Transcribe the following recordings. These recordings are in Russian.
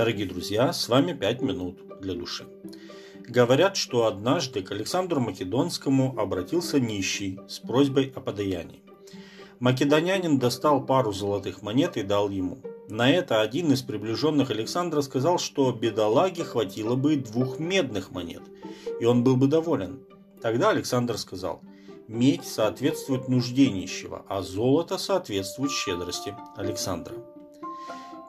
Дорогие друзья, с вами 5 минут для души. Говорят, что однажды к Александру Македонскому обратился нищий с просьбой о подаянии. Македонянин достал пару золотых монет и дал ему. На это один из приближенных Александра сказал, что бедолаге хватило бы двух медных монет, и он был бы доволен. Тогда Александр сказал, медь соответствует нужде нищего, а золото соответствует щедрости Александра.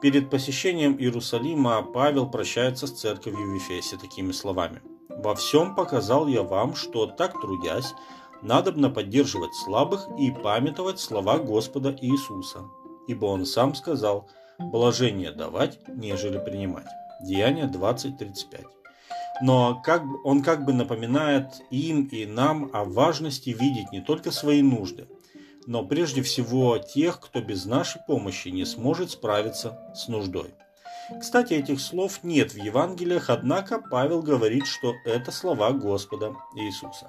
Перед посещением Иерусалима Павел прощается с церковью в Ефесе такими словами. «Во всем показал я вам, что так трудясь, надобно поддерживать слабых и памятовать слова Господа Иисуса. Ибо Он сам сказал, блажение давать, нежели принимать». Деяние 20.35. Но как, он как бы напоминает им и нам о важности видеть не только свои нужды, но прежде всего тех, кто без нашей помощи не сможет справиться с нуждой. Кстати, этих слов нет в Евангелиях, однако Павел говорит, что это слова Господа Иисуса.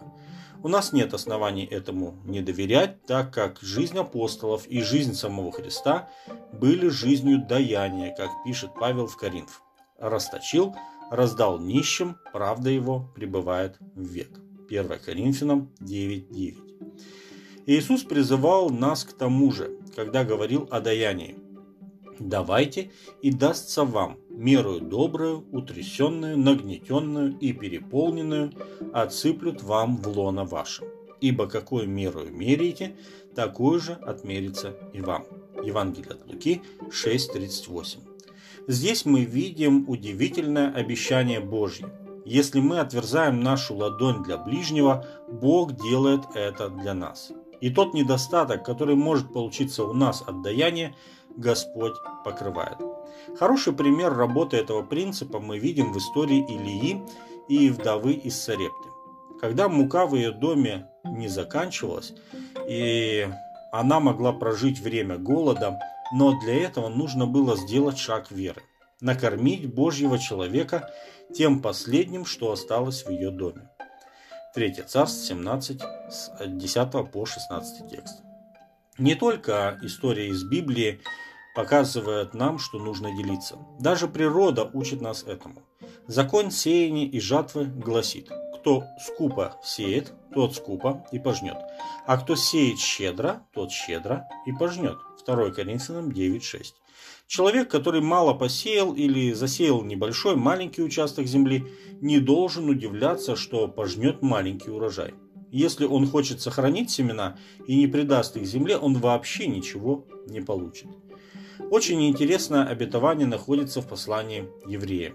У нас нет оснований этому не доверять, так как жизнь апостолов и жизнь самого Христа были жизнью даяния, как пишет Павел в Коринф. Расточил, раздал нищим, правда его пребывает в век. 1 Коринфянам 9.9. Иисус призывал нас к тому же, когда говорил о даянии. «Давайте, и дастся вам мерую добрую, утрясенную, нагнетенную и переполненную, отсыплют вам в лоно ваше. Ибо какую мерую меряете, такую же отмерится и вам». Евангелие от Луки 6.38. Здесь мы видим удивительное обещание Божье. Если мы отверзаем нашу ладонь для ближнего, Бог делает это для нас. И тот недостаток, который может получиться у нас от даяния, Господь покрывает. Хороший пример работы этого принципа мы видим в истории Илии и вдовы из Сарепты. Когда мука в ее доме не заканчивалась, и она могла прожить время голода, но для этого нужно было сделать шаг веры – накормить Божьего человека тем последним, что осталось в ее доме. 3 Царств 17, с 10 по 16 текст. Не только история из Библии показывает нам, что нужно делиться. Даже природа учит нас этому. Закон сеяния и жатвы гласит, кто скупо сеет, тот скупо и пожнет, а кто сеет щедро, тот щедро и пожнет. 2 Коринфянам 9.6. Человек, который мало посеял или засеял небольшой, маленький участок земли, не должен удивляться, что пожнет маленький урожай. Если он хочет сохранить семена и не придаст их земле, он вообще ничего не получит. Очень интересное обетование находится в послании евреям.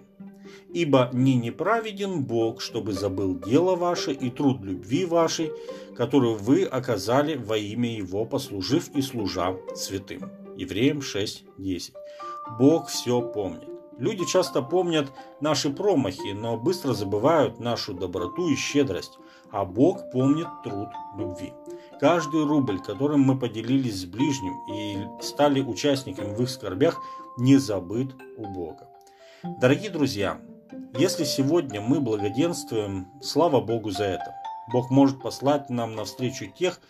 «Ибо не неправеден Бог, чтобы забыл дело ваше и труд любви вашей, которую вы оказали во имя Его, послужив и служа святым». Евреям 6.10. Бог все помнит. Люди часто помнят наши промахи, но быстро забывают нашу доброту и щедрость, а Бог помнит труд любви. Каждый рубль, которым мы поделились с ближним и стали участниками в их скорбях, не забыт у Бога. Дорогие друзья, если сегодня мы благоденствуем, слава Богу за это. Бог может послать нам навстречу тех,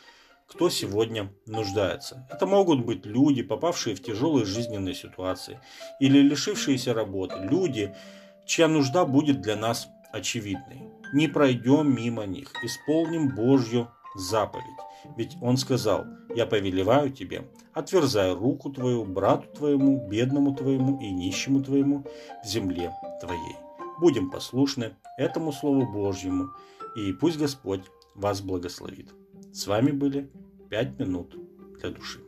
кто сегодня нуждается. Это могут быть люди, попавшие в тяжелые жизненные ситуации, или лишившиеся работы, люди, чья нужда будет для нас очевидной. Не пройдем мимо них, исполним Божью заповедь. Ведь Он сказал, я повелеваю тебе, отверзай руку твою, брату твоему, бедному твоему и нищему твоему в земле твоей. Будем послушны этому Слову Божьему, и пусть Господь вас благословит. С вами были 5 минут для души.